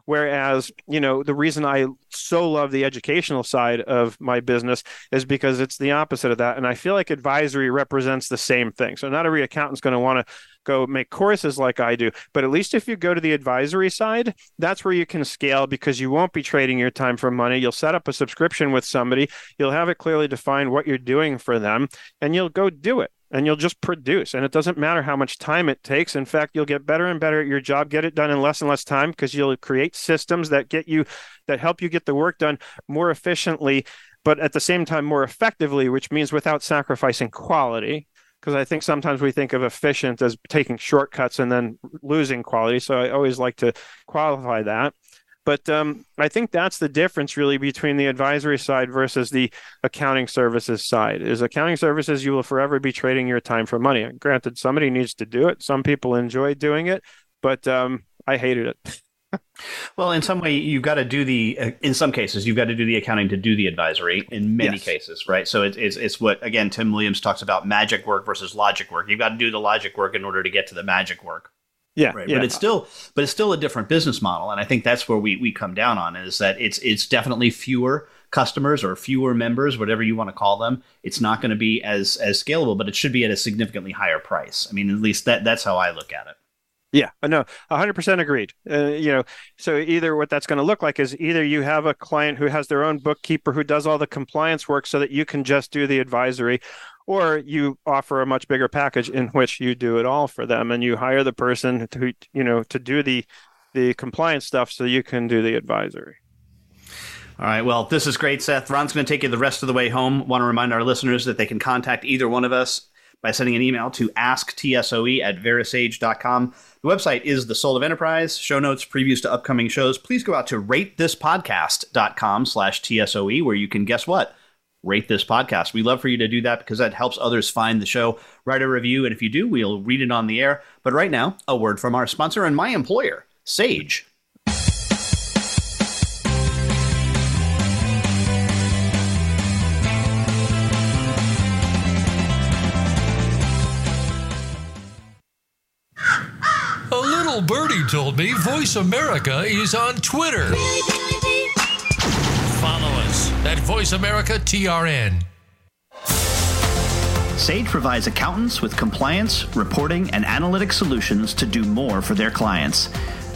Whereas, you know, the reason I so love the educational side of my business is because it's the opposite of that. And I feel like advisory represents the same thing. So not every accountant's going to want to go make courses like I do. But at least if you go to the advisory side, that's where you can scale because you won't be trading your time for money. You'll set up a subscription with somebody, you'll have it clearly defined what you're doing for them, and you'll go do it and you'll just produce. And it doesn't matter how much time it takes. In fact, you'll get better and better at your job, get it done in less and less time because you'll create systems that get you, that help you get the work done more efficiently, but at the same time more effectively, which means without sacrificing quality. Because I think sometimes we think of efficient as taking shortcuts and then losing quality. So I always like to qualify that. But um, I think that's the difference really between the advisory side versus the accounting services side. Is accounting services you will forever be trading your time for money. Granted, somebody needs to do it. Some people enjoy doing it, but um, I hated it. well, in some way, you've got to do the. Uh, in some cases, you've got to do the accounting to do the advisory. In many yes. cases, right? So it, it's it's what again Tim Williams talks about magic work versus logic work. You've got to do the logic work in order to get to the magic work. Yeah, right. Yeah. But it's still, but it's still a different business model, and I think that's where we we come down on is that it's it's definitely fewer customers or fewer members, whatever you want to call them. It's not going to be as as scalable, but it should be at a significantly higher price. I mean, at least that that's how I look at it. Yeah, no, 100% agreed. Uh, you know, so either what that's going to look like is either you have a client who has their own bookkeeper who does all the compliance work so that you can just do the advisory, or you offer a much bigger package in which you do it all for them and you hire the person to you know to do the the compliance stuff so you can do the advisory all right. Well, this is great, Seth. Ron's going to take you the rest of the way home. Want to remind our listeners that they can contact either one of us by sending an email to asktsoe at verasage.com. The website is The Soul of Enterprise. Show notes, previews to upcoming shows. Please go out to ratethispodcast.com slash TSOE, where you can guess what? rate this podcast. We love for you to do that because that helps others find the show. Write a review, and if you do, we'll read it on the air. But right now, a word from our sponsor and my employer, Sage. Little birdie told me Voice America is on Twitter Follow us at Voice America TRN. Sage provides accountants with compliance, reporting, and analytic solutions to do more for their clients.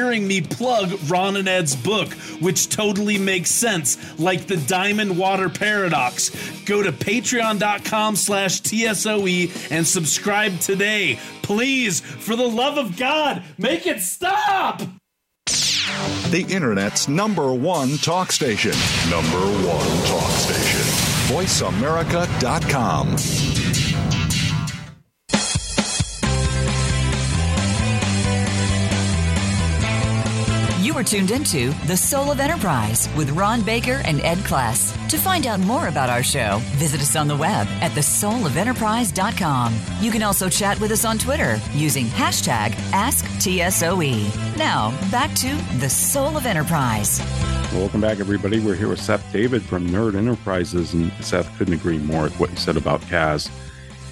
hearing me plug Ron and Ed's book, which totally makes sense, like the Diamond Water Paradox. Go to patreon.com slash TSOE and subscribe today. Please, for the love of God, make it stop! The Internet's number one talk station. Number one talk station. VoiceAmerica.com. You are tuned into The Soul of Enterprise with Ron Baker and Ed Kless. To find out more about our show, visit us on the web at thesoulofenterprise.com. You can also chat with us on Twitter using hashtag AskTSOE. Now, back to The Soul of Enterprise. Welcome back, everybody. We're here with Seth David from Nerd Enterprises, and Seth couldn't agree more with what you said about CAS.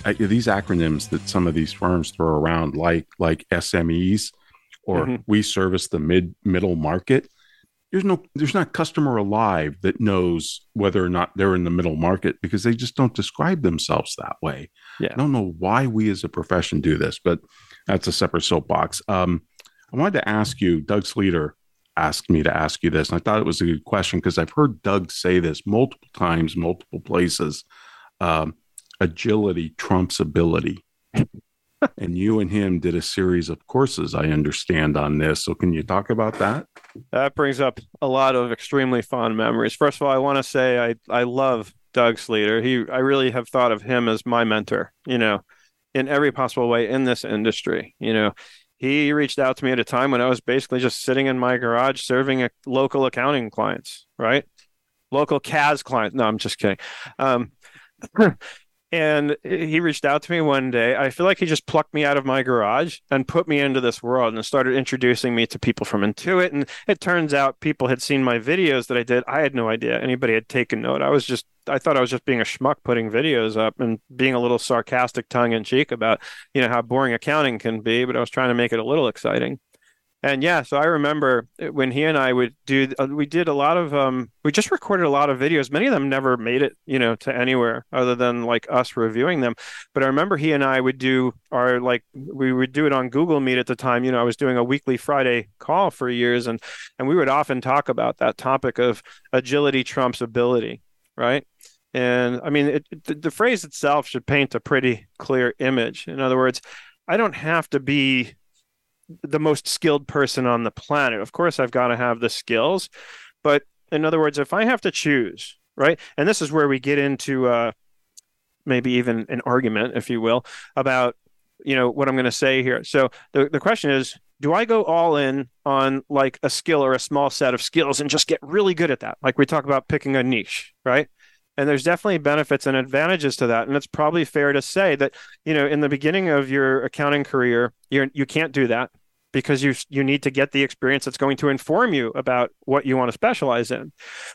Uh, these acronyms that some of these firms throw around, like like SMEs, or Mhm. we service the mid middle market. There's no, there's not customer alive that knows whether or not they're in the middle market because they just don't describe themselves that way. Yeah. I don't know why we as a profession do this, but that's a separate soapbox. Um, I wanted to ask you, Doug Sleeter asked me to ask you this, and I thought it was a good question because I've heard Doug say this multiple times, multiple places. Um, agility trumps ability. And you and him did a series of courses, I understand, on this. So can you talk about that? That brings up a lot of extremely fond memories. First of all, I want to say I I love Doug Sleeter. He I really have thought of him as my mentor, you know, in every possible way in this industry. You know, he reached out to me at a time when I was basically just sitting in my garage serving a local accounting clients, right? Local CAS clients. No, I'm just kidding. Um, and he reached out to me one day. I feel like he just plucked me out of my garage and put me into this world and started introducing me to people from Intuit. And it turns out people had seen my videos that I did. I had no idea anybody had taken note. I was just, I thought I was just being a schmuck putting videos up and being a little sarcastic, tongue in cheek about, you know, how boring accounting can be. But I was trying to make it a little exciting. And yeah, so I remember when he and I would do, uh, we did a lot of, um, we just recorded a lot of videos. Many of them never made it, you know, to anywhere other than like us reviewing them. But I remember he and I would do our, like, we would do it on Google Meet at the time. You know, I was doing a weekly Friday call for years, and and we would often talk about that topic of agility trumps ability, right? And I mean, it, it, the phrase itself should paint a pretty clear image. In other words, I don't have to be the most skilled person on the planet. Of course, I've got to have the skills, but in other words, if I have to choose, right, and this is where we get into uh, maybe even an argument, if you will, about you know what I'm going to say here. So the the question is, do I go all in on like a skill or a small set of skills and just get really good at that? Like we talk about picking a niche, right? And there's definitely benefits and advantages to that. And it's probably fair to say that, you know, in the beginning of your accounting career, you're you can't do that because you you need to get the experience that's going to inform you about what you want to specialize in.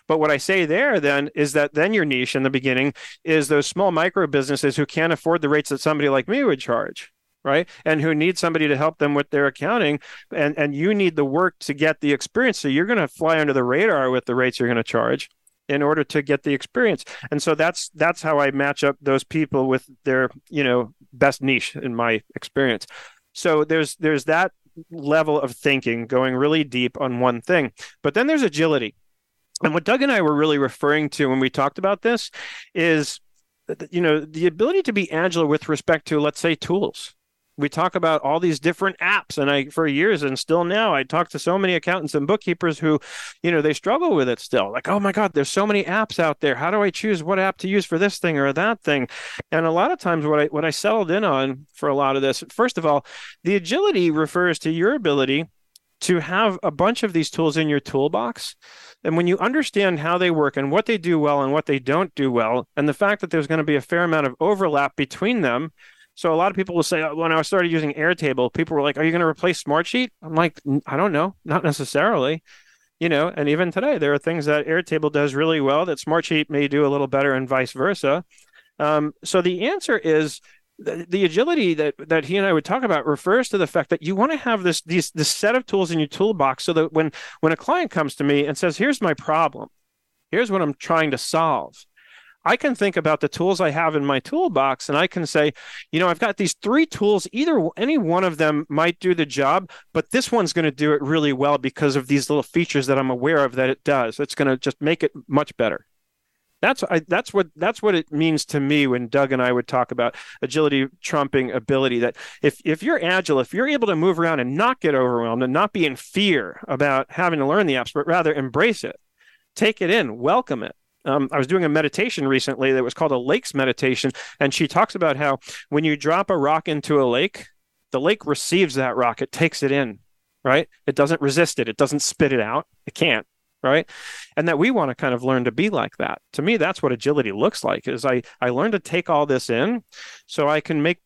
But what I say there then is that then your niche in the beginning is those small micro businesses who can't afford the rates that somebody like me would charge right? And who need somebody to help them with their accounting and and you need the work to get the experience. So you're going to fly under the radar with the rates you're going to charge in order to get the experience. And so that's that's how i match up those people with their you know best niche in my experience. So there's there's that level of thinking going really deep on one thing. But then there's agility. And what doug and i were really referring to when we talked about this is you know the ability to be agile with respect to let's say tools we talk about all these different apps and i for years and still now i talk to so many accountants and bookkeepers who you know they struggle with it still. Like oh my god there's so many apps out there. How do i choose what app to use for this thing or that thing? And a lot of times what i what i settled in on for a lot of this first of all the agility refers to your ability to have a bunch of these tools in your toolbox. And when you understand how they work and what they do well and what they don't do well and the fact that there's going to be a fair amount of overlap between them so a lot of people will say when I started using Airtable, people were like, "Are you going to replace Smartsheet?" I'm like, "I don't know, not necessarily." You know, and even today there are things that Airtable does really well that Smartsheet may do a little better, and vice versa. Um, so the answer is the, the agility that that he and I would talk about refers to the fact that you want to have this these this set of tools in your toolbox so that when when a client comes to me and says, "Here's my problem," here's what I'm trying to solve. I can think about the tools I have in my toolbox and I can say, you know, I've got these three tools. Either any one of them might do the job, but this one's going to do it really well because of these little features that I'm aware of that it does. It's going to just make it much better. That's I, that's what that's what it means to me when Doug and I would talk about agility trumping ability. That if if you're agile, if you're able to move around and not get overwhelmed and not be in fear about having to learn the apps, but rather embrace it, take it in, welcome it, um, I was doing a meditation recently that was called a lakes meditation, and she talks about how when you drop a rock into a lake, the lake receives that rock, it takes it in, right? It doesn't resist it. It doesn't spit it out. It can't, right? And that we want to kind of learn to be like that. To me, that's what agility looks like. Is I I learn to take all this in, so I can make,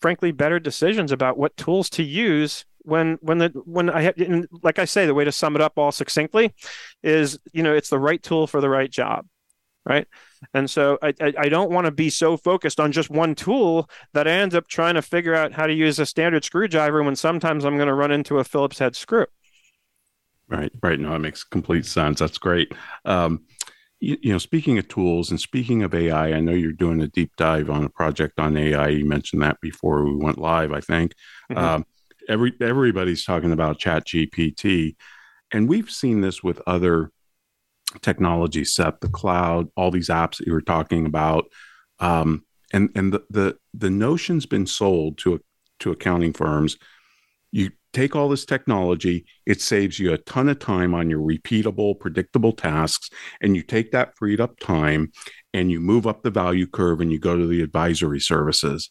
frankly, better decisions about what tools to use when when the when I have like I say the way to sum it up all succinctly is you know it's the right tool for the right job right and so I, I, I don't want to be so focused on just one tool that I end up trying to figure out how to use a standard screwdriver when sometimes I'm going to run into a Phillips head screw. Right, right. No, it makes complete sense. That's great. Um, you, you, know, speaking of tools and speaking of AI, I know you're doing a deep dive on a project on AI. You mentioned that before we went live, I think. Mm-hmm. Um, every everybody's talking about Chat GPT, and we've seen this with other technology set the cloud all these apps that you were talking about um, and and the, the the notion's been sold to to accounting firms you take all this technology it saves you a ton of time on your repeatable predictable tasks and you take that freed up time and you move up the value curve and you go to the advisory services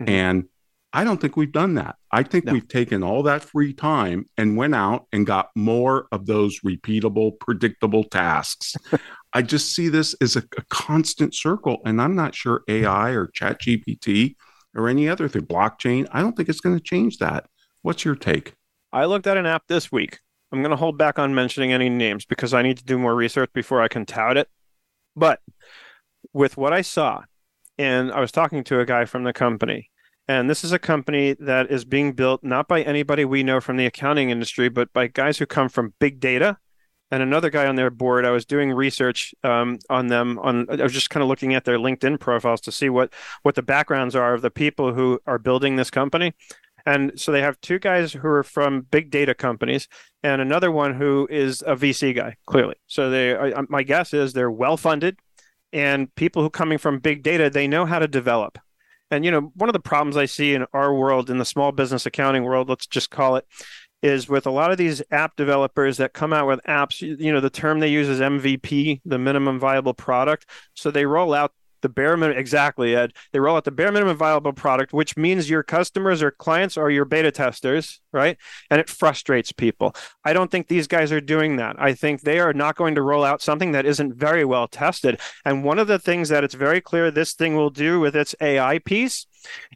mm-hmm. and I don't think we've done that. I think no. we've taken all that free time and went out and got more of those repeatable, predictable tasks. I just see this as a, a, constant circle, and I'm not sure AI or ChatGPT or any other thing, blockchain. I don't think it's going to change that. What's your take? I looked at an app this week. I'm going to hold back on mentioning any names because I need to do more research before I can tout it. But with what I saw, and I was talking to a guy from the company, and this is a company that is being built not by anybody we know from the accounting industry, but by guys who come from big data. And another guy on their board, I was doing research um, on them. On I was just kind of looking at their LinkedIn profiles to see what what the backgrounds are of the people who are building this company. And so they have two guys who are from big data companies, and another one who is a VC guy. Clearly, so they. I, my guess is they're well funded, and people who coming from big data, they know how to develop and you know, one of the problems I see in our world, in the small business accounting world, let's just call it, is with a lot of these app developers that come out with apps. You know, the term they use is MVP, the minimum viable product. So they roll out the bare minimum exactly ed. They roll out the bare minimum viable product which means your customers or clients are your beta testers right? And it frustrates people. I don't think these guys are doing that. I think they are not going to roll out something that isn't very well tested. And one of the things that it's very clear this thing will do with its ai piece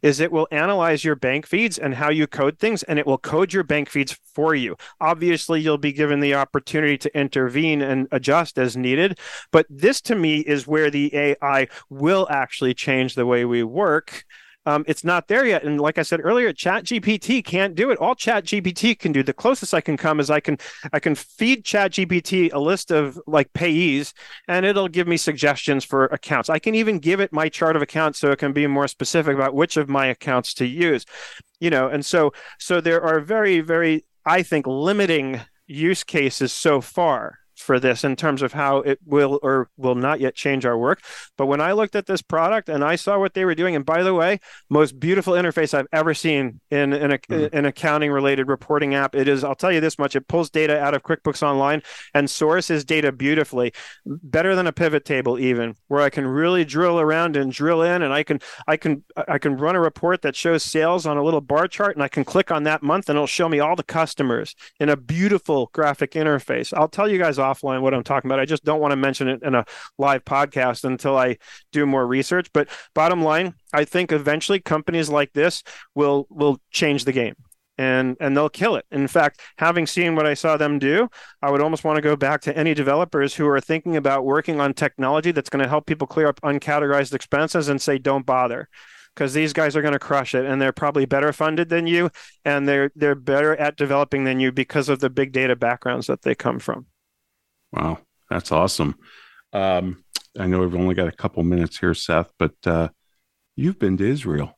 is it will analyze your bank feeds and how you code things and it will code your bank feeds for you. Obviously you'll be given the opportunity to intervene and adjust as needed but this to me is where the ai will actually change the way we work um, it's not there yet. And like I said earlier, Chat GPT can't do it. All Chat GPT can do, the closest I can come is I can I can feed Chat GPT a list of like payees, and it'll give me suggestions for accounts. I can even give it my chart of accounts so it can be more specific about which of my accounts to use. You know, and so so there are very very I think limiting use cases so far for this in terms of how it will or will not yet change our work. But when I looked at this product and I saw what they were doing, and by the way, most beautiful interface I've ever seen in, in a, mm-hmm. an accounting related reporting app. It is, I'll tell you this much, it pulls data out of QuickBooks Online and sources data beautifully, better than a pivot table, even where I can really drill around and drill in and I can I can I can run a report that shows sales on a little bar chart and I can click on that month and it'll show me all the customers in a beautiful graphic interface. I'll tell you guys offline what I'm talking about. I just don't want to mention it in a live podcast until I do more research. But bottom line, I think eventually companies like this will will change the game and and they'll kill it. In fact, having seen what I saw them do, I would almost want to go back to any developers who are thinking about working on technology that's going to help people clear up uncategorized expenses and say don't bother because these guys are going to crush it and they're probably better funded than you and they're they're better at developing than you because of the big data backgrounds that they come from. Wow, that's awesome. Um, I know we've only got a couple minutes here, Seth, but uh, you've been to Israel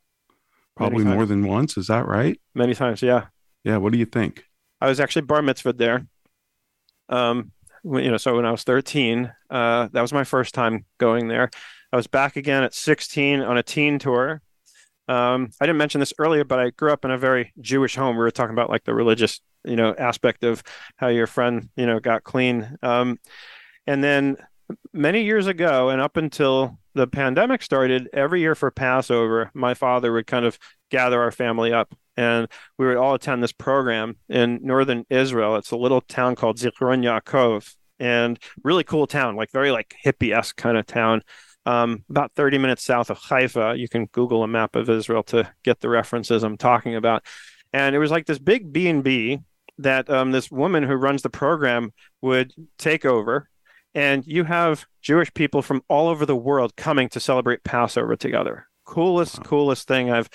probably more than once. Is that right? Many times, yeah. Yeah. What do you think? I was actually bar mitzvahed there. Um, you know, so when I was 13, uh, that was my first time going there. I was back again at 16 on a teen tour. Um, I didn't mention this earlier, but I grew up in a very Jewish home. We were talking about like the religious, you know, aspect of how your friend, you know, got clean. Um, and then many years ago, and up until the pandemic started, every year for Passover, my father would kind of gather our family up and we would all attend this program in northern Israel. It's a little town called Zichron Yaakov, and really cool town, like very like hippie esque kind of town. Um, about 30 minutes south of Haifa. You can Google a map of Israel to get the references I'm talking about. And it was like this big B and B that um, this woman who runs the program would take over, and you have Jewish people from all over the world coming to celebrate Passover together. Coolest, coolest thing I've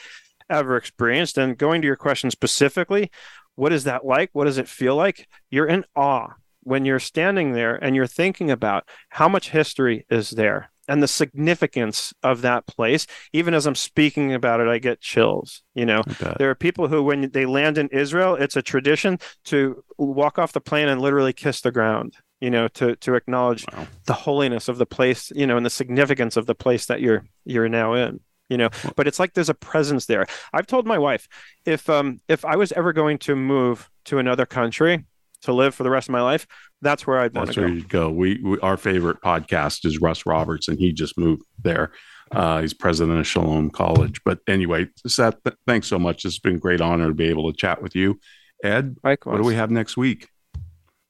ever experienced. And going to your question specifically, what is that like? What does it feel like? You're in awe when you're standing there and you're thinking about how much history is there and the significance of that place. Even as I'm speaking about it, I get chills. You know, there are people who, when they land in Israel, it's a tradition to walk off the plane and literally kiss the ground. You know, to to acknowledge wow. the holiness of the place. You know, and the significance of the place that you're you're now in. You know, but it's like there's a presence there. I've told my wife if um if I was ever going to move to another country, to live for the rest of my life, that's where I'd want to go. That's where you'd go. We, we, our favorite podcast is Russ Roberts, and he just moved there. Uh, he's president of Shalem College. But anyway, Seth, th- thanks so much. It's been a great honor to be able to chat with you. Ed, Likewise. what do we have next week?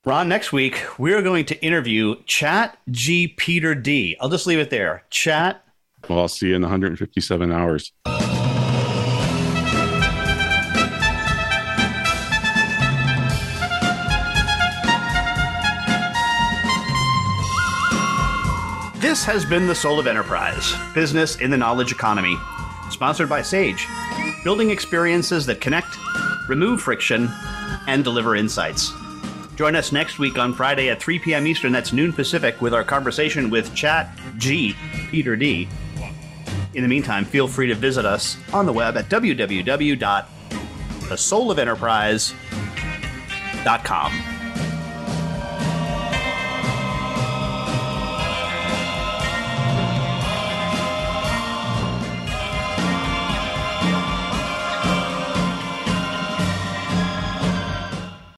Ron, next week we're going to interview Chat G Peter D. I'll just leave it there. Chat. Well, I'll see you in 157 hours. This has been The Soul of Enterprise Business in the Knowledge Economy, sponsored by Sage, building experiences that connect, remove friction, and deliver insights. Join us next week on Friday at 3 p.m. Eastern, that's noon Pacific, with our conversation with Chat G, Peter D. In the meantime, feel free to visit us on the web at www.thesoulofenterprise.com.